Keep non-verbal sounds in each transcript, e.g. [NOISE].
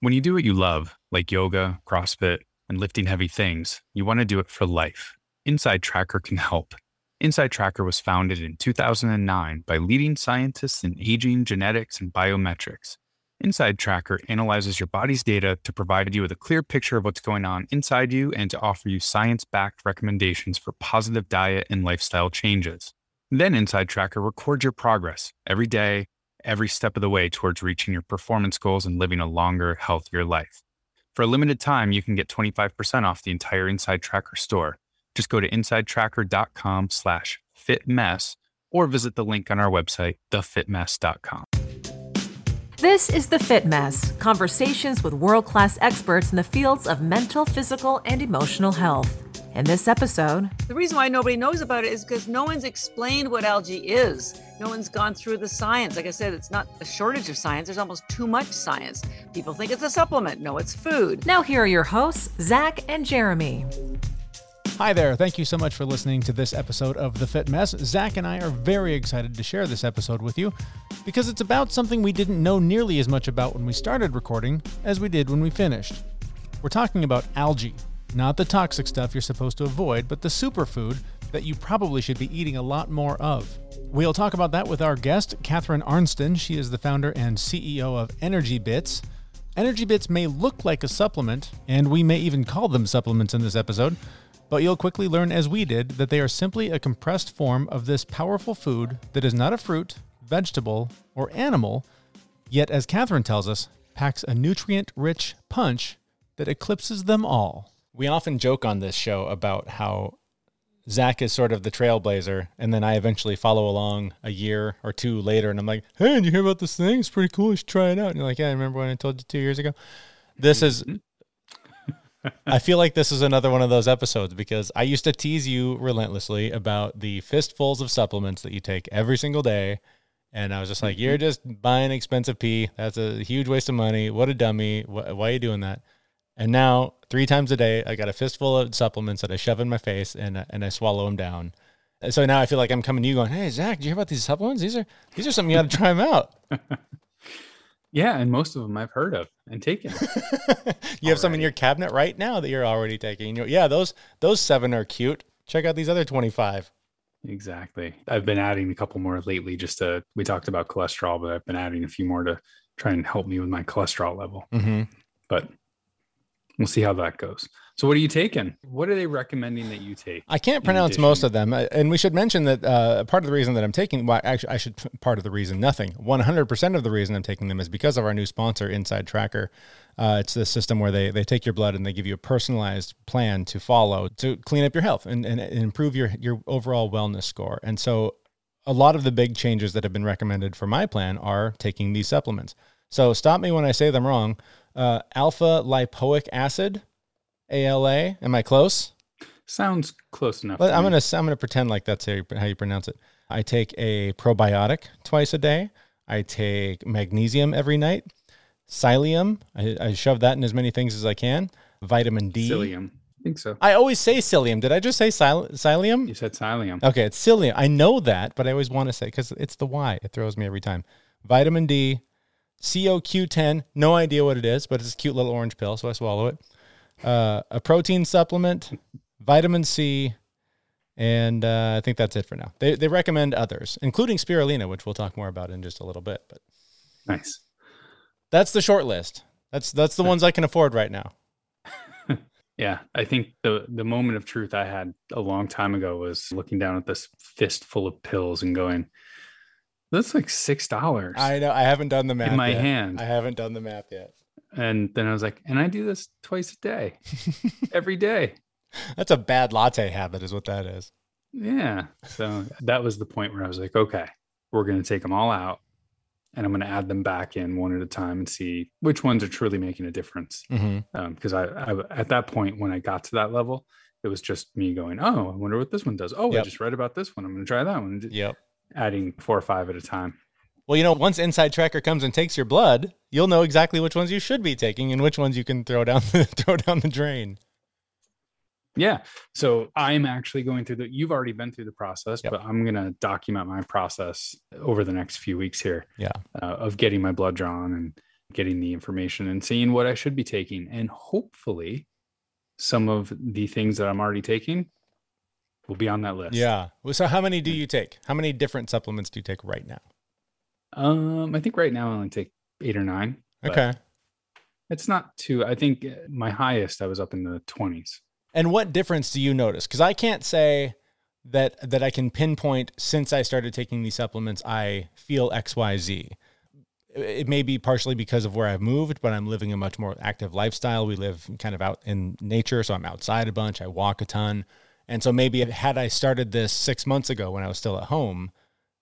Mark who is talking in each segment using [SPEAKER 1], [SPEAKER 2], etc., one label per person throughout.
[SPEAKER 1] When you do what you love, like yoga, CrossFit, and lifting heavy things, you want to do it for life. Inside Tracker can help. Inside Tracker was founded in 2009 by leading scientists in aging, genetics, and biometrics. Inside Tracker analyzes your body's data to provide you with a clear picture of what's going on inside you and to offer you science backed recommendations for positive diet and lifestyle changes. Then Inside Tracker records your progress every day, every step of the way towards reaching your performance goals and living a longer, healthier life. For a limited time, you can get 25% off the entire Inside Tracker store. Just go to insidetracker.com slash fitmess or visit the link on our website, thefitmess.com.
[SPEAKER 2] This is The Fit Mess conversations with world class experts in the fields of mental, physical, and emotional health. In this episode,
[SPEAKER 3] the reason why nobody knows about it is because no one's explained what algae is. No one's gone through the science. Like I said, it's not a shortage of science, there's almost too much science. People think it's a supplement. No, it's food.
[SPEAKER 2] Now, here are your hosts, Zach and Jeremy.
[SPEAKER 4] Hi there. Thank you so much for listening to this episode of The Fit Mess. Zach and I are very excited to share this episode with you because it's about something we didn't know nearly as much about when we started recording as we did when we finished. We're talking about algae, not the toxic stuff you're supposed to avoid, but the superfood that you probably should be eating a lot more of. We'll talk about that with our guest, Catharine Arnston. She is the founder and CEO of Energy Bits. Energy Bits may look like a supplement, and we may even call them supplements in this episode, but you'll quickly learn, as we did, that they are simply a compressed form of this powerful food that is not a fruit, vegetable, or animal, yet, as Catharine tells us, packs a nutrient rich punch that eclipses them all. We often joke on this show about how Zach is sort of the trailblazer, and then I eventually follow along a year or two later, and I'm like, "Hey, did you hear about this thing? It's pretty cool. You should try it out." And you're like, "Yeah, I remember when I told you two years ago." This is mm-hmm. [LAUGHS] I feel like this is another one of those episodes because I used to tease you relentlessly about the fistfuls of supplements that you take every single day. And I was just like, you're mm-hmm. just buying expensive pee. That's a huge waste of money. What a dummy. Why, are you doing that? And now, three times a day, I got a fistful of supplements that I shove in my face and, and I swallow them down. And so now I feel like I'm coming to you going, hey, Zach, did you hear about these supplements? These are, these are something you got to try them out. [LAUGHS]
[SPEAKER 1] Yeah, and most of them I've heard of and taken. [LAUGHS]
[SPEAKER 4] you have some in your cabinet right now that you're already taking. yeah, those those seven are cute. Check out these other twenty five.
[SPEAKER 1] Exactly. I've been adding a couple more lately. Just to we talked about cholesterol, but I've been adding a few more to try and help me with my cholesterol level. Mm-hmm. But we'll see how that goes. So what are you taking? What are they recommending that you take?
[SPEAKER 4] I can't pronounce most of them, and we should mention that uh, part of the reason that I'm taking, well, actually, I should part of the reason, nothing. 100% of the reason I'm taking them is because of our new sponsor, Inside Tracker. Uh, it's the system where they they take your blood and they give you a personalized plan to follow to clean up your health and, and, and improve your your overall wellness score. And so, a lot of the big changes that have been recommended for my plan are taking these supplements. So stop me when I say them wrong. Uh, alpha lipoic acid ALA. Am I close?
[SPEAKER 1] Sounds close enough.
[SPEAKER 4] I'm gonna I'm gonna pretend like that's how you, how you pronounce it. I take a probiotic twice a day. I take magnesium every night. Psyllium. I, I shove that in as many things as I can. Vitamin D.
[SPEAKER 1] Psyllium. I think so.
[SPEAKER 4] I always say psyllium. Did I just say psyllium?
[SPEAKER 1] You said psyllium.
[SPEAKER 4] Okay, it's psyllium. I know that, but I always want to say because it's the Y. It throws me every time. Vitamin D, CoQ10. No idea what it is, but it's a cute little orange pill, so I swallow it uh, a protein supplement, vitamin C, and uh, I think that's it for now. They they recommend others, including spirulina, which we'll talk more about in just a little bit. But
[SPEAKER 1] nice.
[SPEAKER 4] That's the short list. That's that's the ones I can afford right now. [LAUGHS]
[SPEAKER 1] yeah, I think the the moment of truth I had a long time ago was looking down at this fistful of pills and going, "That's like six dollars."
[SPEAKER 4] I know. I haven't done the math
[SPEAKER 1] in my
[SPEAKER 4] yet.
[SPEAKER 1] hand.
[SPEAKER 4] I haven't done the math yet.
[SPEAKER 1] And then I was like, and I do this twice a day, [LAUGHS] every day.
[SPEAKER 4] That's a bad latte habit, is what that is.
[SPEAKER 1] Yeah. So that was the point where I was like, okay, we're going to take them all out and I'm going to add them back in one at a time and see which ones are truly making a difference. Because mm-hmm. um, I, I, at that point, when I got to that level, it was just me going, oh, I wonder what this one does. Oh, yep. I just read about this one. I'm going to try that one.
[SPEAKER 4] Yep.
[SPEAKER 1] Adding four or five at a time.
[SPEAKER 4] Well, you know, once Inside Tracker comes and takes your blood, you'll know exactly which ones you should be taking and which ones you can throw down [LAUGHS] the, throw down the drain.
[SPEAKER 1] Yeah. So I'm actually going through the you've already been through the process, yep. but I'm going to document my process over the next few weeks here.
[SPEAKER 4] Yeah.
[SPEAKER 1] Uh, of getting my blood drawn and getting the information and seeing what I should be taking. And hopefully, some of the things that I'm already taking will be on that list.
[SPEAKER 4] Yeah. Well, so how many do you take? How many different supplements do you take right now?
[SPEAKER 1] Um, I think right now I only take eight or nine.
[SPEAKER 4] Okay.
[SPEAKER 1] It's not too. I think uh, my highest I was up in the twenties.
[SPEAKER 4] And what difference do you notice? Because I can't say that that I can pinpoint since I started taking these supplements. I feel X Y Z. It may be partially because of where I've moved, but I'm living a much more active lifestyle. We live kind of out in nature, so I'm outside a bunch. I walk a ton. And so maybe had I started this six months ago when I was still at home,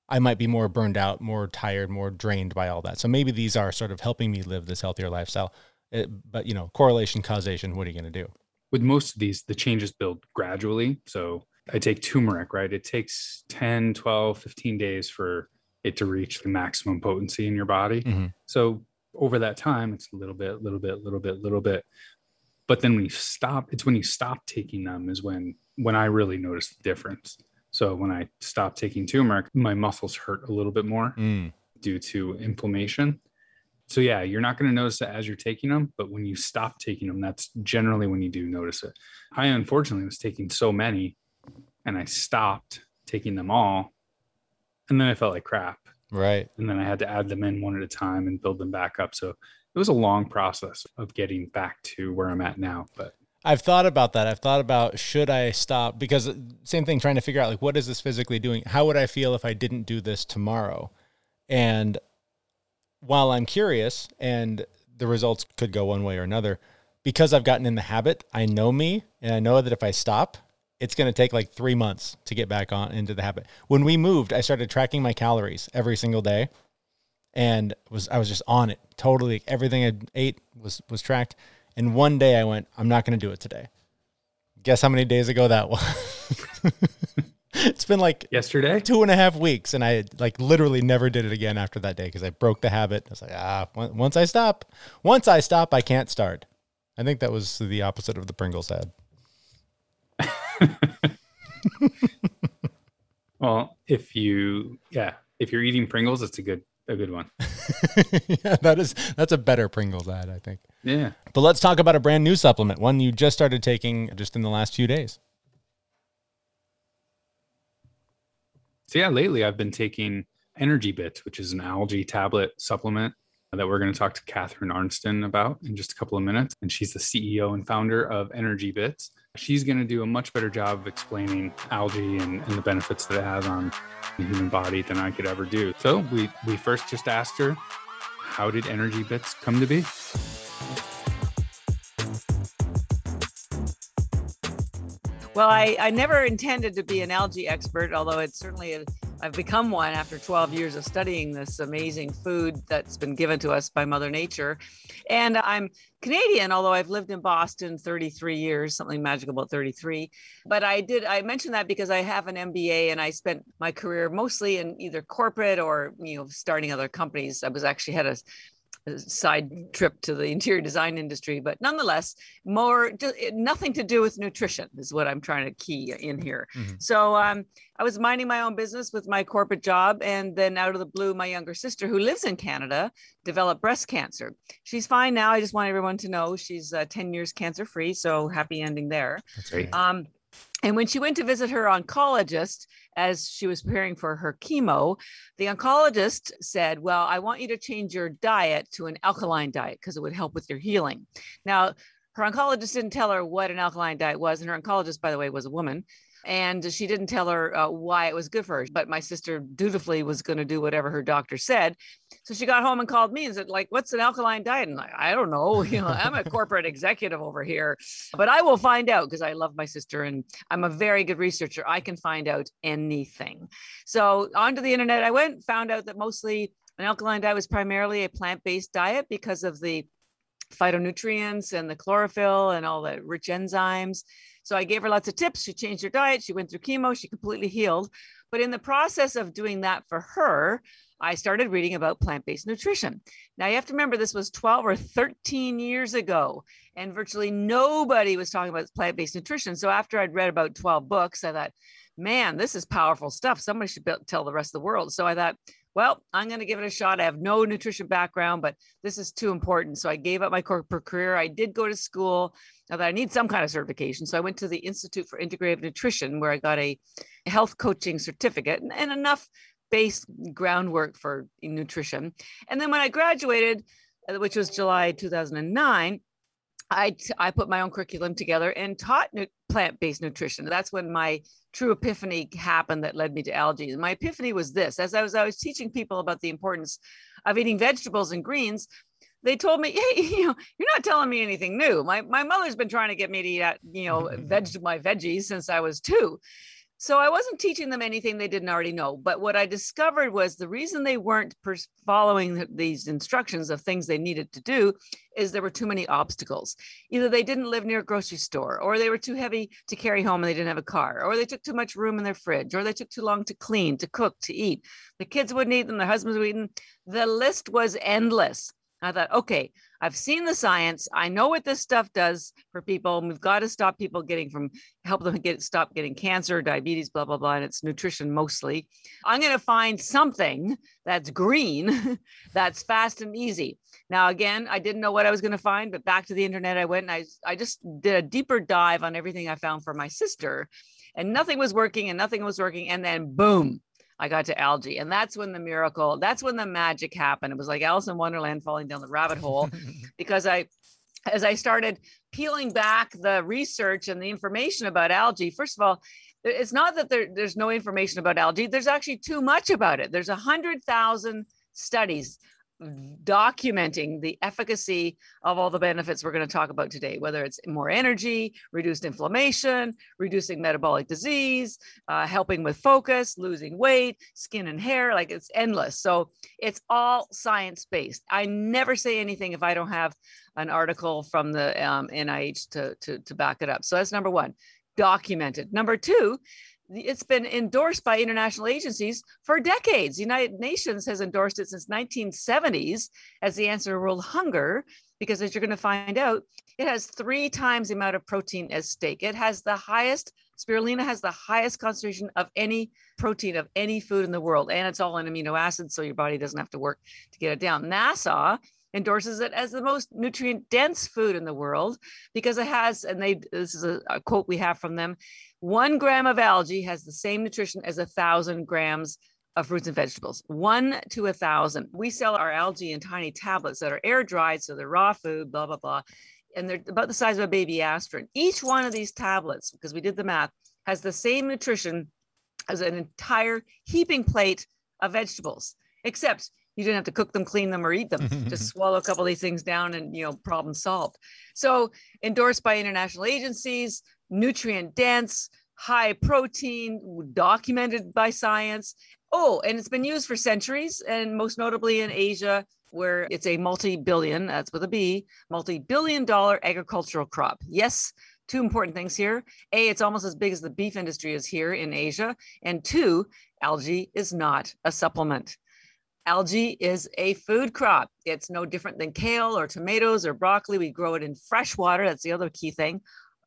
[SPEAKER 4] I might be more burned out, more tired, more drained by all that. So maybe these are sort of helping me live this healthier lifestyle. It, but you know, correlation, causation. What are you going to do?
[SPEAKER 1] With most of these, the changes build gradually. So I take turmeric, right? It takes 10, 12, 15 days for it to reach the maximum potency in your body.
[SPEAKER 4] Mm-hmm.
[SPEAKER 1] So over that time, it's a little bit, a little bit, a little bit, a little bit. But then when you stop, it's when you stop taking them is when when I really notice the difference. So when I stopped taking turmeric, my muscles hurt a little bit more
[SPEAKER 4] Mm.
[SPEAKER 1] due to inflammation. So yeah, you're not going to notice it as you're taking them, but when you stop taking them, that's generally when you do notice it. I unfortunately was taking so many and I stopped taking them all. And then I felt like crap.
[SPEAKER 4] Right.
[SPEAKER 1] And then I had to add them in one at a time and build them back up. So it was a long process of getting back to where I'm at now. But
[SPEAKER 4] I've thought about that. I've thought about should I stop because uh, same thing trying to figure out like what is this physically doing? How would I feel if I didn't do this tomorrow? And while I'm curious and the results could go one way or another, because I've gotten in the habit, I know me and I know that if I stop, it's going to take like 3 months to get back on into the habit. When we moved, I started tracking my calories every single day and was I was just on it. Totally everything I ate was was tracked. And one day I went, I'm not going to do it today. Guess how many days ago that [LAUGHS] was? it's been like
[SPEAKER 1] yesterday,
[SPEAKER 4] two and a half weeks, and I like literally never did it again after that day because I broke the habit. I was like, ah, once I stop, once I stop, I can't start. I think that was the opposite of the Pringles ad. [LAUGHS]
[SPEAKER 1] well, if you, yeah, if you're eating Pringles, it's a good, a good one. [LAUGHS]
[SPEAKER 4] yeah, that is that's a better Pringles ad, I think.
[SPEAKER 1] Yeah.
[SPEAKER 4] But let's talk about a brand new supplement, one you just started taking just in the last few days.
[SPEAKER 1] So yeah, lately I've been taking Energy Bits, which is an algae tablet supplement that we're going to talk to Catharine Arnston about in just a couple of minutes. And she's the CEO and founder of Energy Bits. She's going to do a much better job of explaining algae and, and the benefits that it has on the human body than I could ever do. So we we first just asked her, how did Energy Bits come to be?
[SPEAKER 3] Well, I, I never intended to be an algae expert, although it's certainly a, I've become one after 12 years of studying this amazing food that's been given to us by Mother Nature. And I'm Canadian, although I've lived in Boston 33 years, something magical about 33. But I did, I mentioned that because I have an MBA and I spent my career mostly in either corporate or, you know, starting other companies. I was actually had a side trip to the interior design industry, but nonetheless, more nothing to do with nutrition is what I'm trying to key in here.
[SPEAKER 4] Mm-hmm.
[SPEAKER 3] So um, I was minding my own business with my corporate job, and then out of the blue, my younger sister, who lives in Canada, developed breast cancer. She's fine now. I just want everyone to know she's uh, 10 years cancer free. So happy ending there.
[SPEAKER 1] That's great.
[SPEAKER 3] Um, and when she went to visit her oncologist as she was preparing for her chemo, the oncologist said, Well, I want you to change your diet to an alkaline diet because it would help with your healing. Now, her oncologist didn't tell her what an alkaline diet was. And her oncologist, by the way, was a woman. And she didn't tell her uh, why it was good for her. But my sister dutifully was going to do whatever her doctor said. So she got home and called me and said, like, what's an alkaline diet? And like, I don't know. [LAUGHS] You know, I'm a corporate executive over here, but I will find out because I love my sister and I'm a very good researcher. I can find out anything. So onto the internet I went, found out that mostly an alkaline diet was primarily a plant-based diet because of the phytonutrients and the chlorophyll and all the rich enzymes. So I gave her lots of tips. She changed her diet. She went through chemo. She completely healed. But in the process of doing that for her, I started reading about plant based nutrition. Now, you have to remember this was 12 or 13 years ago, and virtually nobody was talking about plant based nutrition. So, after I'd read about 12 books, I thought, man, this is powerful stuff. Somebody should tell the rest of the world. So, I thought, well, I'm going to give it a shot. I have no nutrition background, but this is too important. So I gave up my corporate career. I did go to school. Now that I need some kind of certification. So I went to the Institute for Integrative Nutrition, where I got a health coaching certificate and, and enough base groundwork for nutrition. And then when I graduated, uh, which was July 2009, I, t- I put my own curriculum together and taught nu- plant-based nutrition. That's when my true epiphany happened that led me to algae. And my epiphany was this: as I was I was teaching people about the importance of eating vegetables and greens, they told me, [LAUGHS] "Hey, you know, you're not telling me anything new. My my mother's been trying to get me to eat, you know, veg [LAUGHS] my veggies since I was two. So I wasn't teaching them anything they didn't already know. But what I discovered was the reason they weren't pers- following these instructions of things they needed to do is there were too many obstacles. Either they didn't live near a grocery store, or they were too heavy to carry home and they didn't have a car, or they took too much room in their fridge, or they took too long to clean, to cook, to eat. The kids wouldn't eat them, their husbands wouldn't eat them. The list was endless. I thought, okay, I've seen the science. I know what this stuff does for people. We've got to stop people getting from help them get stop getting cancer, diabetes, blah blah blah. And it's nutrition mostly. I'm going to find something that's green, [LAUGHS] that's fast and easy. Now, again, I didn't know what I was going to find, but back to the internet I went and I I just did a deeper dive on everything I found for my sister, and nothing was working and nothing was working. And then boom, I got to algae. And that's when the miracle, that's when the magic happened. It was like Alice in Wonderland falling down the rabbit hole [LAUGHS] because I, as I started peeling back the research and the information about algae, first of all, it's not that there, there's no information about algae. There's actually too much about it. There's a hundred thousand studies documenting the efficacy of all the benefits we're going to talk about today, whether it's more energy, reduced inflammation, reducing metabolic disease, uh, helping with focus, losing weight, skin and hair, like it's endless. So it's all science based. I never say anything if I don't have an article from the um, NIH to, to, to back it up. So that's number one, documented. Number two, it's been endorsed by international agencies for decades. The United Nations has endorsed it since 1970s as the answer to world hunger, because as you're going to find out, it has three times the amount of protein as steak. It has the highest, spirulina has the highest concentration of any protein of any food in the world, and it's all in amino acids, so your body doesn't have to work to get it down. NASA endorses it as the most nutrient dense food in the world because it has and they this is a, a, quote we have from them one gram of algae has the same nutrition as a thousand grams of fruits and vegetables. One to a thousand. We sell our algae in tiny tablets that are air dried so they're raw food blah blah blah. And they're about the size of a baby aspirin. Each one of these tablets because we did the math has the same nutrition as an entire heaping plate of vegetables except you didn't have to cook them, clean them, or eat them. [LAUGHS] Just swallow a couple of these things down and you know, problem solved. So endorsed by international agencies, nutrient dense, high protein, documented by science. Oh, and it's been used for centuries, and most notably in Asia, where it's a multi-billion, that's with a B, multi-billion dollar agricultural crop. Yes, two important things here. A, it's almost as big as the beef industry is here in Asia. And two, algae is not a supplement. Algae is a food crop. It's no different than kale or tomatoes or broccoli. We grow it in fresh water. That's the other key thing.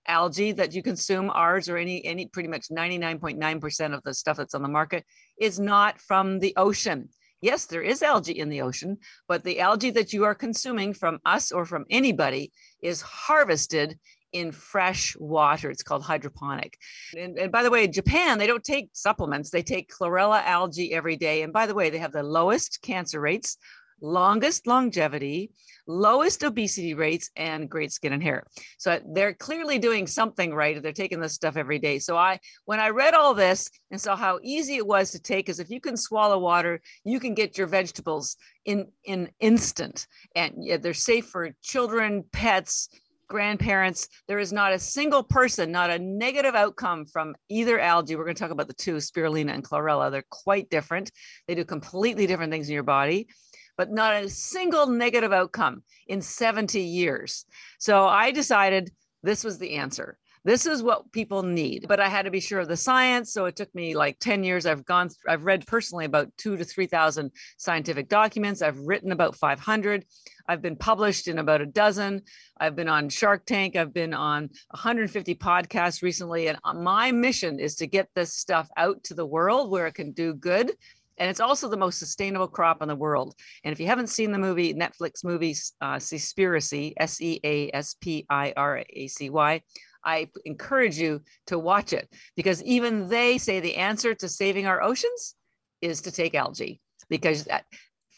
[SPEAKER 3] Algae that you consume, ours or any, any pretty much 99.9% of the stuff that's on the market is not from the ocean. Yes, there is algae in the ocean, but the algae that you are consuming from us or from anybody is harvested in fresh water. It's called hydroponic. And, and, by the way, Japan, they don't take supplements, they take chlorella algae every day. And by the way, they have the lowest cancer rates, longest longevity, lowest obesity rates, and great skin and hair. So they're clearly doing something right they're taking this stuff every day. So I, when I read all this and saw how easy it was to take, is if you can swallow water, you can get your vegetables in in instant, and yeah, they're safe for children, pets grandparents. There is not a single person, not a negative outcome from either algae. We're going to talk about the two, spirulina and chlorella. They're quite different. They do completely different things in your body, but not a single negative outcome in 70 years. So I decided this was the answer this is what people need but i had to be sure of the science so it took me like 10 years. I've gone i've read personally about 2 to 3000 scientific documents. I've written about 500 i've been published in about a dozen. I've been on shark tank. I've been on 150 podcasts recently and uh, my mission is to get this stuff out to the world where it can do good And it's also the most sustainable crop in the world. And if you haven't seen the movie, Netflix movie, uh, Seaspiracy, S E A S P I R A C Y, I encourage you to watch it. Because even they say the answer to saving our oceans is to take algae. Because that,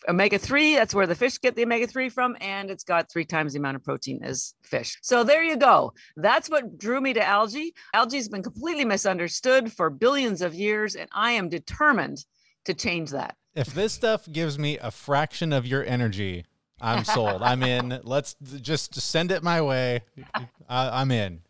[SPEAKER 3] omega 3 that's where the fish get the omega 3 from and it's got three times the amount of protein as fish. So there you go. That's what drew me to algae. Algae's been completely misunderstood for billions of years and i am determined to change that.
[SPEAKER 4] If this stuff gives me a fraction of your energy i'm sold. I'm in. [LAUGHS] Let's just send it my way. I'm in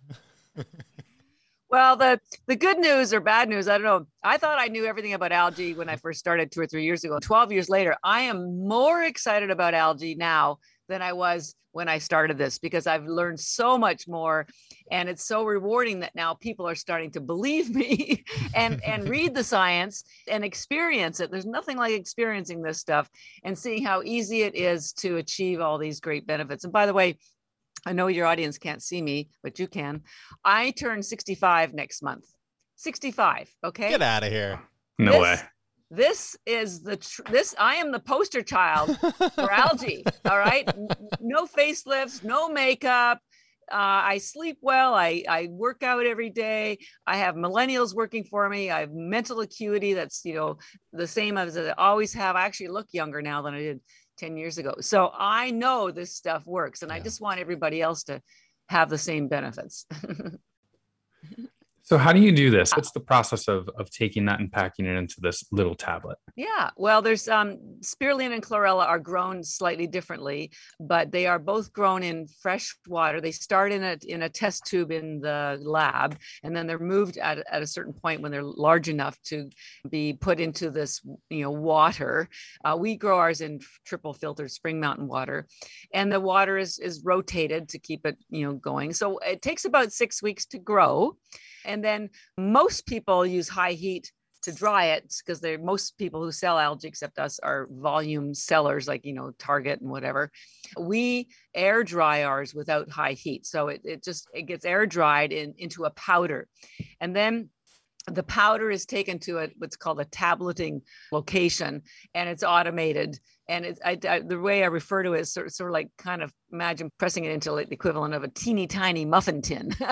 [SPEAKER 4] [LAUGHS]
[SPEAKER 3] well, the the good news or bad news, I don't know. I thought I knew everything about algae when I first started two or three years ago. 12 years later, I am more excited about algae now than I was when I started this because I've learned so much more and it's so rewarding that now people are starting to believe me [LAUGHS] and and [LAUGHS] read the science and experience it. There's nothing like experiencing this stuff and seeing how easy it is to achieve all these great benefits. And by the way, I know your audience can't see me, but you can. I turn 65 next month. 65. Okay.
[SPEAKER 4] Get out of here.
[SPEAKER 1] No
[SPEAKER 3] this,
[SPEAKER 1] way.
[SPEAKER 3] This is the tr- this. I am the poster child for [LAUGHS] algae. All right. No facelifts, no makeup. Uh, I sleep well. I, I work out every day. I have millennials working for me. I have mental acuity that's, you know, the same as I always have. I actually look younger now than I did 10 years ago. So I know this stuff works and yeah. I just want everybody else to have the same benefits. [LAUGHS]
[SPEAKER 1] So how do you do this? What's the process of of taking that and packing it into this little tablet?
[SPEAKER 3] Yeah, well, there's um, spirulina and chlorella are grown slightly differently, but they are both grown in fresh water. They start in a in a test tube in the lab, and then they're moved at at a certain point when they're large enough to be put into this you know water. Uh, we grow ours in triple filtered spring mountain water, and the water is is rotated to keep it you know going. So it takes about six weeks to grow. And then most people use high heat to dry it because they're most people who sell algae except us are volume sellers like you know target and whatever. We air dry ours without high heat. So it, it just it gets air dried in, into a powder. And then the powder is taken to a what's called a tableting location and it's automated. And it's I, I, the way i refer to it is sort, sort of like kind of imagine pressing it into like the equivalent of a teeny tiny muffin tin. [LAUGHS]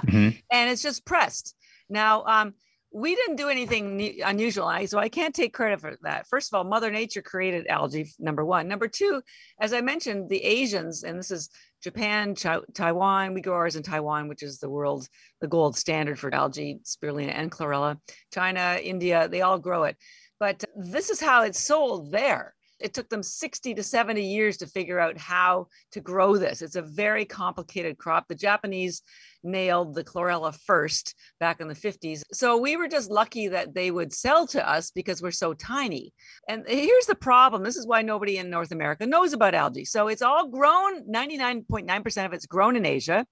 [SPEAKER 3] Mm-hmm. and it's just pressed. Now um, we didn't do anything unusual so i can't take credit for that. First of all mother nature created algae number one. Number two as i mentioned the asians and this is japan Ch- taiwan we grow ours in taiwan which is the world the gold standard for algae spirulina and chlorella. China india they all grow it. But this is how it's sold there it took them 60 to 70 years to figure out how to grow this. It's a very complicated crop. The Japanese nailed the chlorella first back in the 50s. So we were just lucky that they would sell to us because we're so tiny. And here's the problem this is why nobody in North America knows about algae. So it's all grown, 99.9% of it's grown in Asia,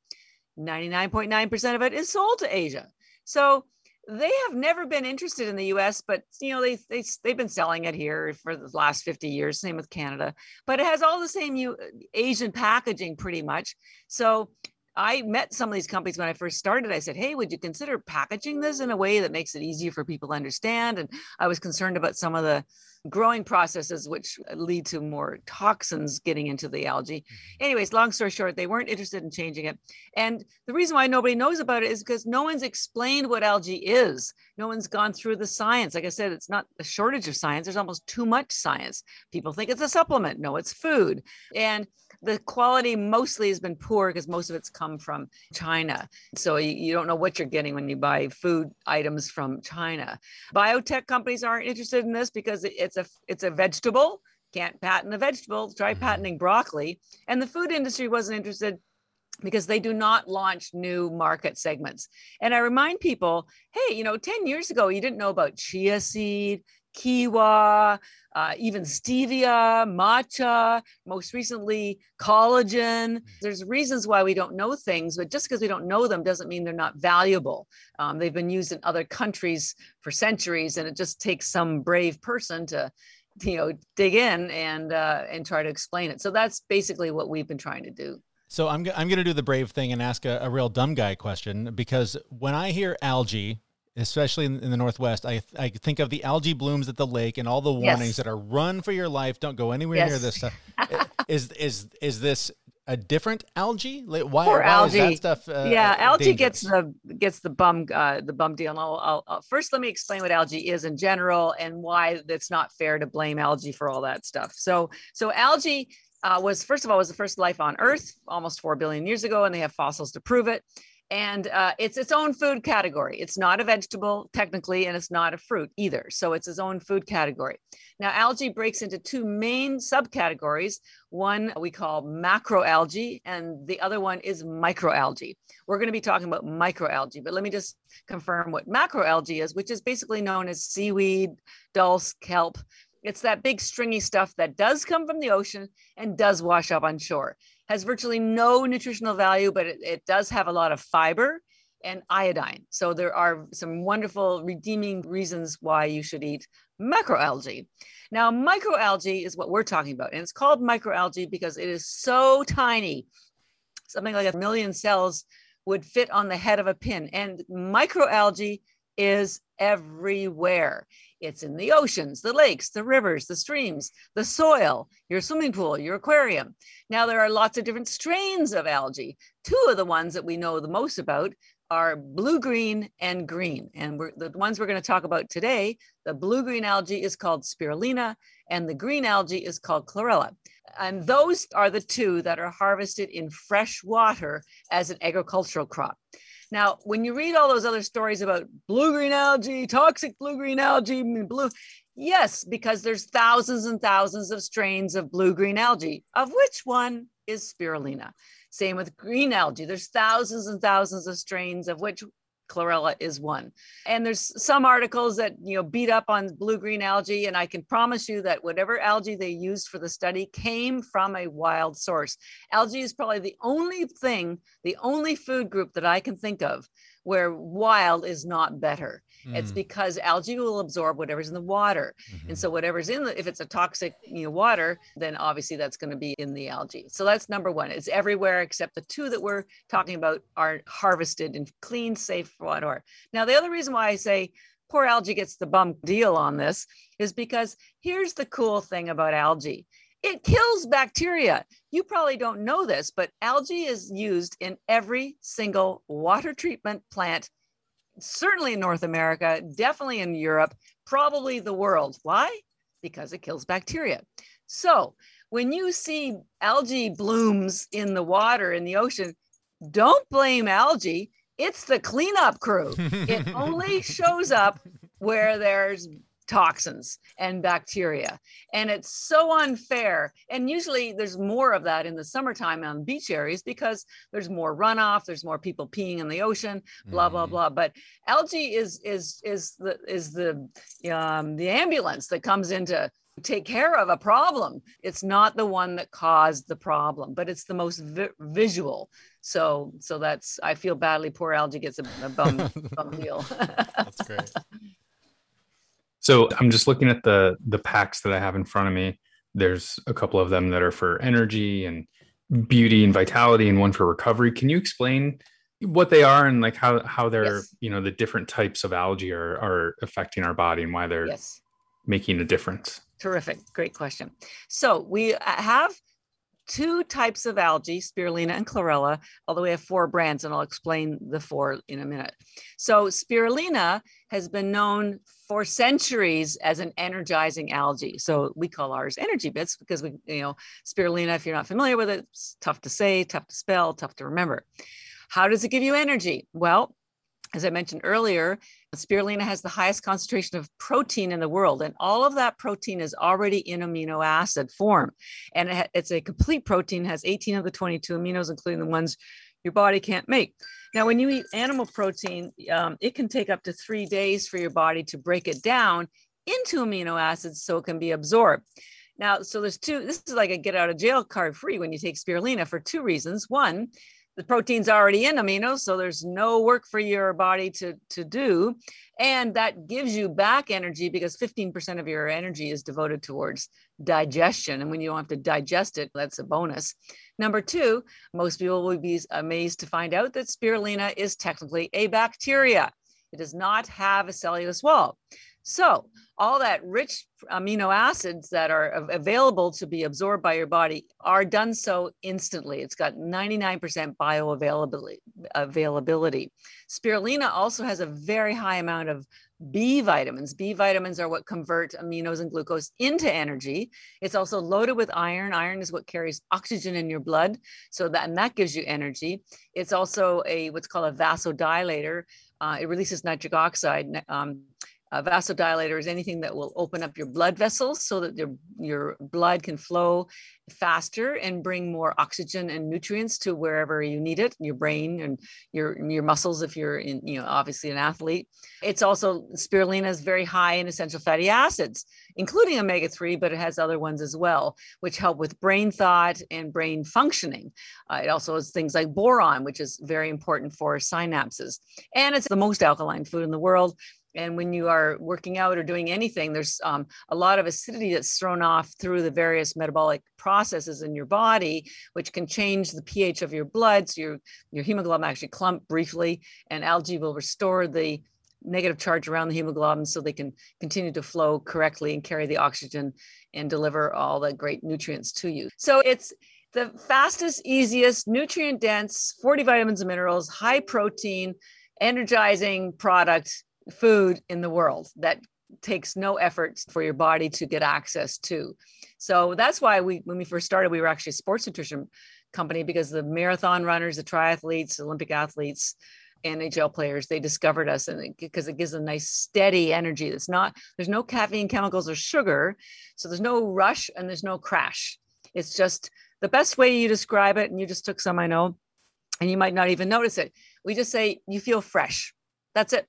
[SPEAKER 3] 99.9% of it is sold to Asia. So they have never been interested in the US, but you know, they, they, they've been selling it here for the last 50 years, same with Canada, but it has all the same you Asian packaging pretty much. So I met some of these companies when I first started. I said, Hey, would you consider packaging this in a way that makes it easier for people to understand? And I was concerned about some of the growing processes, which lead to more toxins getting into the algae. Mm-hmm. Anyways, long story short, they weren't interested in changing it. And the reason why nobody knows about it is because no one's explained what algae is. No one's gone through the science. Like I said, it's not a shortage of science, there's almost too much science. People think it's a supplement. No, it's food. And the quality mostly has been poor because most of it's come from China. So you, you, don't know what you're getting when you buy food items from China. Biotech companies aren't interested in this because it's a it's a vegetable. Can't patent a vegetable. Try mm-hmm. patenting broccoli. And the food industry wasn't interested because they do not launch new market segments. And I remind people, hey, you know, 10 years ago, you didn't know about chia seed, quinoa, uh, even stevia, matcha, most recently collagen. There's reasons why we don't know things, but just because we don't know them doesn't mean they're not valuable. Um, they've been used in other countries for centuries, and it just takes some brave person to you know dig in and uh, and try to explain it so that's basically what we've been trying to do
[SPEAKER 4] so I'm, I'm going to do the brave thing and ask a, a real dumb guy question because when I hear algae, especially in, in the Northwest, I, I think of the algae blooms at the lake and all the warnings
[SPEAKER 3] Yes.
[SPEAKER 4] that are run for your life. Don't go anywhere near this stuff. is, is, is this a different algae? Why, why is
[SPEAKER 3] algae.
[SPEAKER 4] that stuff? Uh,
[SPEAKER 3] yeah, algae
[SPEAKER 4] dangerous?
[SPEAKER 3] gets the gets the bum uh, the bum deal. And I'll, I'll, I'll first let me explain what algae is in general and why it's not fair to blame algae for all that stuff. So so algae uh, was first of all was the first life on Earth almost four billion years ago, and they have fossils to prove it. And uh, it's its own food category. It's not a vegetable technically, and it's not a fruit either. So it's its own food category. Now, algae breaks into two main subcategories. One we call macroalgae, and the other one is microalgae. We're going to be talking about microalgae, but let me just confirm what macroalgae is, which is basically known as seaweed, dulse, kelp. It's that big stringy stuff that does come from the ocean and does wash up on shore. Has virtually no nutritional value, but it, it does have a lot of fiber and iodine. So there are some wonderful redeeming reasons why you should eat macroalgae. Now, microalgae is what we're talking about, and it's called microalgae because it is so tiny. Something like a million cells would fit on the head of a pin. And microalgae is everywhere. It's in the oceans, the lakes, the rivers, the streams, the soil, your swimming pool, your aquarium. Now, there are lots of different strains of algae. Two of the ones that we know the most about are blue green and green. And the ones we're going to talk about today, the blue green algae is called spirulina, and the green algae is called chlorella. And those are the two that are harvested in fresh water as an agricultural crop. Now, when you read all those other stories about blue green algae, toxic blue green algae, blue, yes, because there's thousands and thousands of strains of blue green algae, of which one is spirulina. Same with green algae. There's thousands and thousands of strains, of which chlorella is one. And there's some articles that you know beat up on blue green algae, and I can promise you that whatever algae they used for the study came from a wild source. Algae is probably the only thing, the only food group that I can think of where wild is not better. It's
[SPEAKER 4] Mm,
[SPEAKER 3] because algae will absorb whatever's in the water.
[SPEAKER 4] mhm.
[SPEAKER 3] And so whatever's in the, if it's a toxic you know, water, then obviously that's going to be in the algae. So that's number one. It's everywhere except the two that we're talking about are harvested in clean, safe water. Now, the other reason why I say poor algae gets the bum deal on this is because here's the cool thing about algae. It kills bacteria. You probably don't know this, but algae is used in every single water treatment plant certainly in North America, definitely in Europe, probably the world. Why? Because it kills bacteria. So when you see algae blooms in the water in the ocean, don't blame algae. It's the cleanup crew. It only [LAUGHS] shows up where there's toxins and bacteria. And it's so unfair. And usually there's more of that in the summertime on beach areas because there's more runoff, there's more people peeing in the ocean, blah, blah,
[SPEAKER 4] Mhm.
[SPEAKER 3] blah. But algae is is is the is the um, the ambulance that comes in to take care of a problem. It's not the one that caused the problem, but it's the most vi- visual. So so that's I feel badly. Poor algae gets a, a bum bum [LAUGHS] deal.
[SPEAKER 4] That's great. [LAUGHS]
[SPEAKER 1] So I'm just looking at the the packs that I have in front of me. There's a couple of them that are for energy and beauty and vitality, and one for recovery. Can you explain what they are and like how how they're
[SPEAKER 3] Yes.
[SPEAKER 1] you know the different types of algae are are affecting our body and why they're
[SPEAKER 3] yes.
[SPEAKER 1] making a difference?
[SPEAKER 3] Terrific. Great question. So we uh, have two types of algae, spirulina and chlorella, although we have four brands, and I'll explain the four in a minute. So spirulina has been known for centuries as an energizing algae. So we call ours energy bits because we, you know, spirulina, if you're not familiar with it, it's tough to say, tough to spell, tough to remember. How does it give you energy? Well, as I mentioned earlier, spirulina has the highest concentration of protein in the world, and all of that protein is already in amino acid form. And it's a complete protein, has 18 of the 22 aminos, including the ones your body can't make. Now, when you eat animal protein, um, it can take up to three days for your body to break it down into amino acids so it can be absorbed. Now, so there's two, this is like a get out of jail card free when you take spirulina for two reasons. One, the protein's already in aminos, so there's no work for your body to, to do. And that gives you back energy because 15% of your energy is devoted towards digestion. And when you don't have to digest it, that's a bonus. Number two, most people will be amazed to find out that spirulina is technically a bacteria. It does not have a cellulose wall. So, all that rich amino acids that are available to be absorbed by your body are done so instantly. It's got 99% bioavailability. Availability. Spirulina also has a very high amount of B vitamins. B vitamins are what convert aminos and glucose into energy. It's also loaded with iron. Iron is what carries oxygen in your blood, so that and that gives you energy. It's also a what's called a vasodilator. Uh, it releases nitric oxide. Um, a vasodilator is anything that will open up your blood vessels so that your, your blood can flow faster and bring more oxygen and nutrients to wherever you need it, your brain and your, your muscles if you're in, you know, obviously an athlete. It's also spirulina is very high in essential fatty acids, including omega-3, but it has other ones as well, which help with brain thought and brain functioning. Uh, it also has things like boron, which is very important for synapses. And it's the most alkaline food in the world and when you are working out or doing anything there's um, a lot of acidity that's thrown off through the various metabolic processes in your body which can change the ph of your blood. So your your hemoglobin actually clump briefly and algae will restore the negative charge around the hemoglobin so they can continue to flow correctly and carry the oxygen and deliver all the great nutrients to you. So it's the fastest easiest nutrient dense 40 vitamins and minerals high protein energizing product food in the world that takes no effort for your body to get access to. So that's why we, when we first started, we were actually a sports nutrition company because the marathon runners, the triathletes, Olympic athletes, NHL players, they discovered us and because it, it gives a nice steady energy. That's not, there's no caffeine chemicals or sugar. So there's no rush and there's no crash. It's just the best way you describe it. And you just took some, I know, and you might not even notice it. We just say you feel fresh. That's it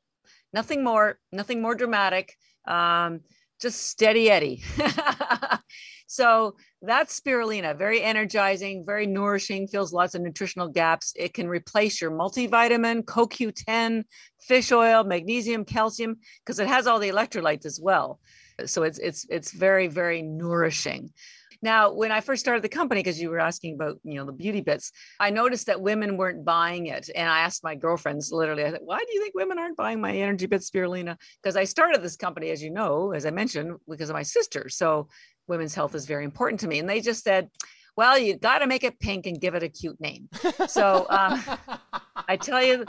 [SPEAKER 3] nothing more, nothing more dramatic. Um, just steady Eddie. [LAUGHS] so that's spirulina, very energizing, very nourishing, fills lots of nutritional gaps. It can replace your multivitamin, CoQ10, fish oil, magnesium, calcium, because it has all the electrolytes as well. So it's it's it's very very nourishing. Now, when I first started the company, because you were asking about, you know, the beauty bits, I noticed that women weren't buying it. And I asked my girlfriends literally, I said, why do you think women aren't buying my energy bits spirulina? Because I started this company, as you know, as I mentioned, because of my sister. So women's health is very important to me. And they just said, well, you got to make it pink and give it a cute name. So um, I tell you,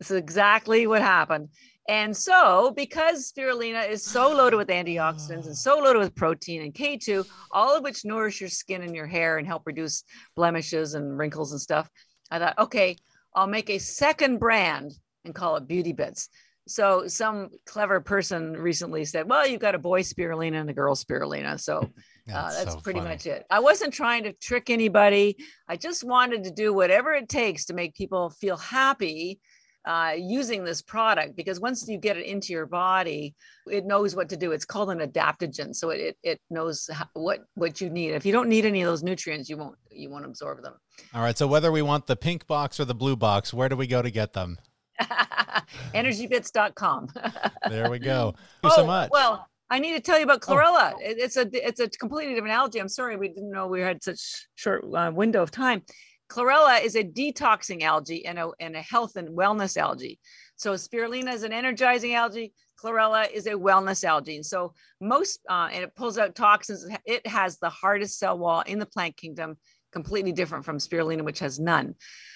[SPEAKER 3] this is exactly what happened. And so, because spirulina is so loaded with antioxidants and so loaded with protein and K2, all of which nourish your skin and your hair and help reduce blemishes and wrinkles and stuff, I thought, okay, I'll make a second brand and call it Beauty Bits. So, some clever person recently said, well, you've got a boy spirulina and a girl spirulina. So, [LAUGHS] uh, that's, that's so pretty funny. much it. I wasn't trying to trick anybody. I just wanted to do whatever it takes to make people feel happy uh, using this product because once you get it into your body, it knows what to do. It's called an adaptogen, so it it, it knows how, what what you need. If you don't need any of those nutrients, you won't you won't absorb them.
[SPEAKER 4] All right. So whether we want the pink box or the blue box, where do we go to get them? [LAUGHS]
[SPEAKER 3] Energybits.com. [LAUGHS]
[SPEAKER 4] there we go. Thank you oh, so much.
[SPEAKER 3] Well, I need to tell you about oh. chlorella. Oh. It's a it's a completely different algae. I'm sorry we didn't know we had such short uh, window of time. Chlorella is a detoxing algae and a, and a health and wellness algae. So spirulina is an energizing algae. Chlorella is a wellness algae. And so most, uh, and it pulls out toxins. It has the hardest cell wall in the plant kingdom, completely different from spirulina, which has none.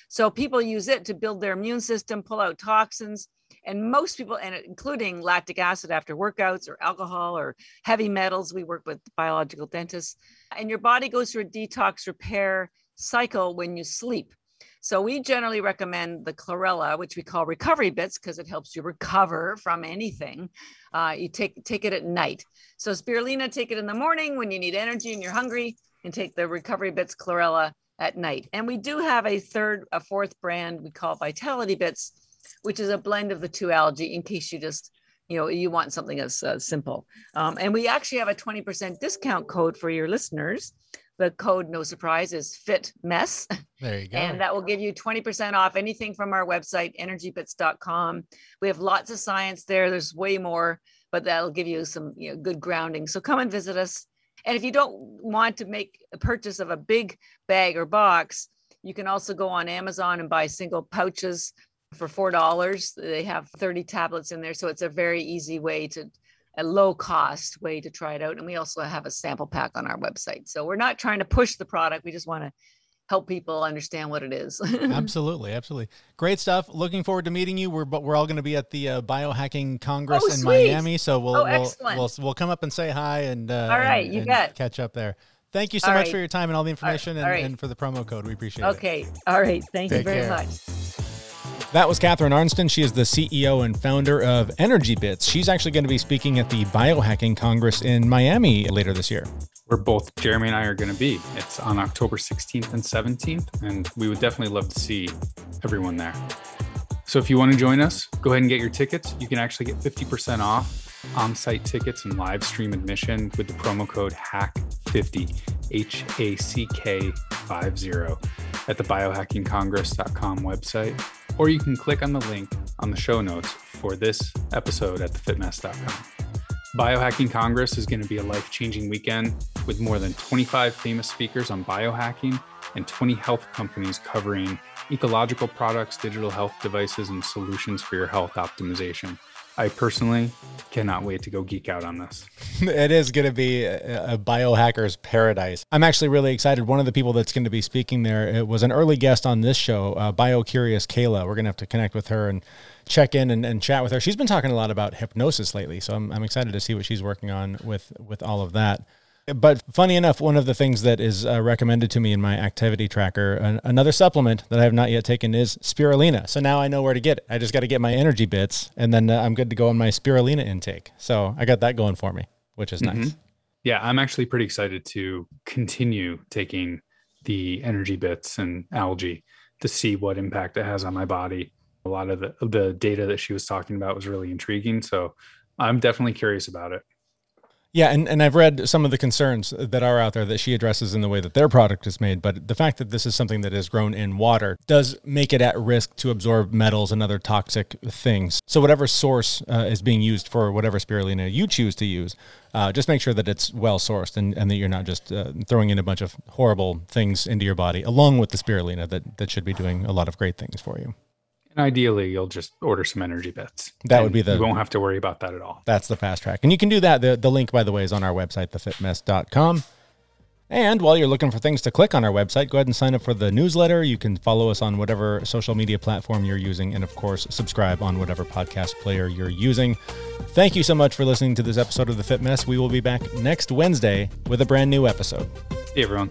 [SPEAKER 3] So people use it to build their immune system, pull out toxins. And most people, and including lactic acid after workouts or alcohol or heavy metals, we work with biological dentists. And your body goes through a detox repair cycle when you sleep. So we generally recommend the chlorella, which we call recovery bits, because it helps you recover from anything. Uh, you take take it at night. So spirulina, take it in the morning when you need energy and you're hungry, and take the recovery bits chlorella at night. And we do have a third, a fourth brand we call Vitality Bits, which is a blend of the two algae in case you just you know you want something as uh, simple um, and we actually have a 20% discount code for your listeners the code, no surprise, is fit mess.
[SPEAKER 4] There you go.
[SPEAKER 3] And that will give you 20% off anything from our website, energybits.com. We have lots of science there. There's way more, but that'll give you some you know, good grounding. So come and visit us. And if you don't want to make a purchase of a big bag or box, you can also go on Amazon and buy single pouches For $4, they have 30 tablets in there. So it's a very easy way to, a low cost way to try it out. And we also have a sample pack on our website. So we're not trying to push the product. We just want to help people understand what it is. [LAUGHS]
[SPEAKER 4] absolutely, absolutely, great stuff. Looking forward to meeting you. We're but we're all going to be at the uh, Biohacking Congress
[SPEAKER 3] oh,
[SPEAKER 4] in
[SPEAKER 3] sweet.
[SPEAKER 4] Miami, so we'll
[SPEAKER 3] oh,
[SPEAKER 4] we'll, we'll, we'll come up and say hi and uh,
[SPEAKER 3] all right,
[SPEAKER 4] and,
[SPEAKER 3] you
[SPEAKER 4] and
[SPEAKER 3] bet.
[SPEAKER 4] catch up there. Thank you so
[SPEAKER 3] all
[SPEAKER 4] much
[SPEAKER 3] right.
[SPEAKER 4] for your time and all the information
[SPEAKER 3] all
[SPEAKER 4] and,
[SPEAKER 3] right.
[SPEAKER 4] and, for the promo code. We appreciate
[SPEAKER 3] okay.
[SPEAKER 4] it.
[SPEAKER 3] Okay. All right. Thank
[SPEAKER 4] Take
[SPEAKER 3] you very
[SPEAKER 4] care.
[SPEAKER 3] much.
[SPEAKER 4] That was Catharine Arnston. She is the CEO and founder of ENERGYbits. She's actually going to be speaking at the Biohacking Congress in Miami later this year.
[SPEAKER 1] Where both Jeremy and I are going to be. It's on October 16th and 17th, and we would definitely love to see everyone there. So if you want to join us, go ahead and get your tickets. You can actually get 50% off on site tickets and live stream admission with the promo code HACK50, H A C K 50, at the biohackingcongress.com website. Or you can click on the link on the show notes for this episode at thefitmess.com. Biohacking Congress is going to be a life changing weekend with more than 25 famous speakers on biohacking and 20 health companies covering ecological products, digital health devices, and solutions for your health optimization. I personally cannot wait to go geek out on this.
[SPEAKER 4] it is going to be a, biohacker's paradise. I'm actually really excited. One of the people that's going to be speaking there it was an early guest on this show, uh, BioCurious Kayla. We're going to have to connect with her and check in and, and chat with her. She's been talking a lot about hypnosis lately, so I'm, I'm excited to see what she's working on with with all of that. But funny enough, one of the things that is uh, recommended to me in my activity tracker, an, another supplement that I have not yet taken is spirulina. So now I know where to get it. I just got to get my energy bits, and then uh, I'm good to go on my spirulina intake. So I got that going for me, which is nice.
[SPEAKER 1] Yeah, I'm actually pretty excited to continue taking the energy bits and algae to see what impact it has on my body. A lot of the, the data that she was talking about was really intriguing. So I'm definitely curious about it.
[SPEAKER 4] Yeah, and, and I've read some of the concerns that are out there that she addresses in the way that their product is made. But the fact that this is something that is grown in water does make it at risk to absorb metals and other toxic things. So, whatever source uh, is being used for whatever spirulina you choose to use, uh, just make sure that it's well sourced and, and that you're not just uh, throwing in a bunch of horrible things into your body, along with the spirulina that, that should be doing a lot of great things for you.
[SPEAKER 1] Ideally, you'll just order some energy bits.
[SPEAKER 4] That would be the-
[SPEAKER 1] You won't have to worry about that at all.
[SPEAKER 4] That's the fast track. And you can do that. The, the link, by the way, is on our website, thefitmess.com. And while you're looking for things to click on our website, go ahead and sign up for the newsletter. You can follow us on whatever social media platform you're using. And of course, subscribe on whatever podcast player you're using. Thank you so much for listening to this episode of The Fit Mess. We will be back next Wednesday with a brand new episode.
[SPEAKER 1] Hey, everyone.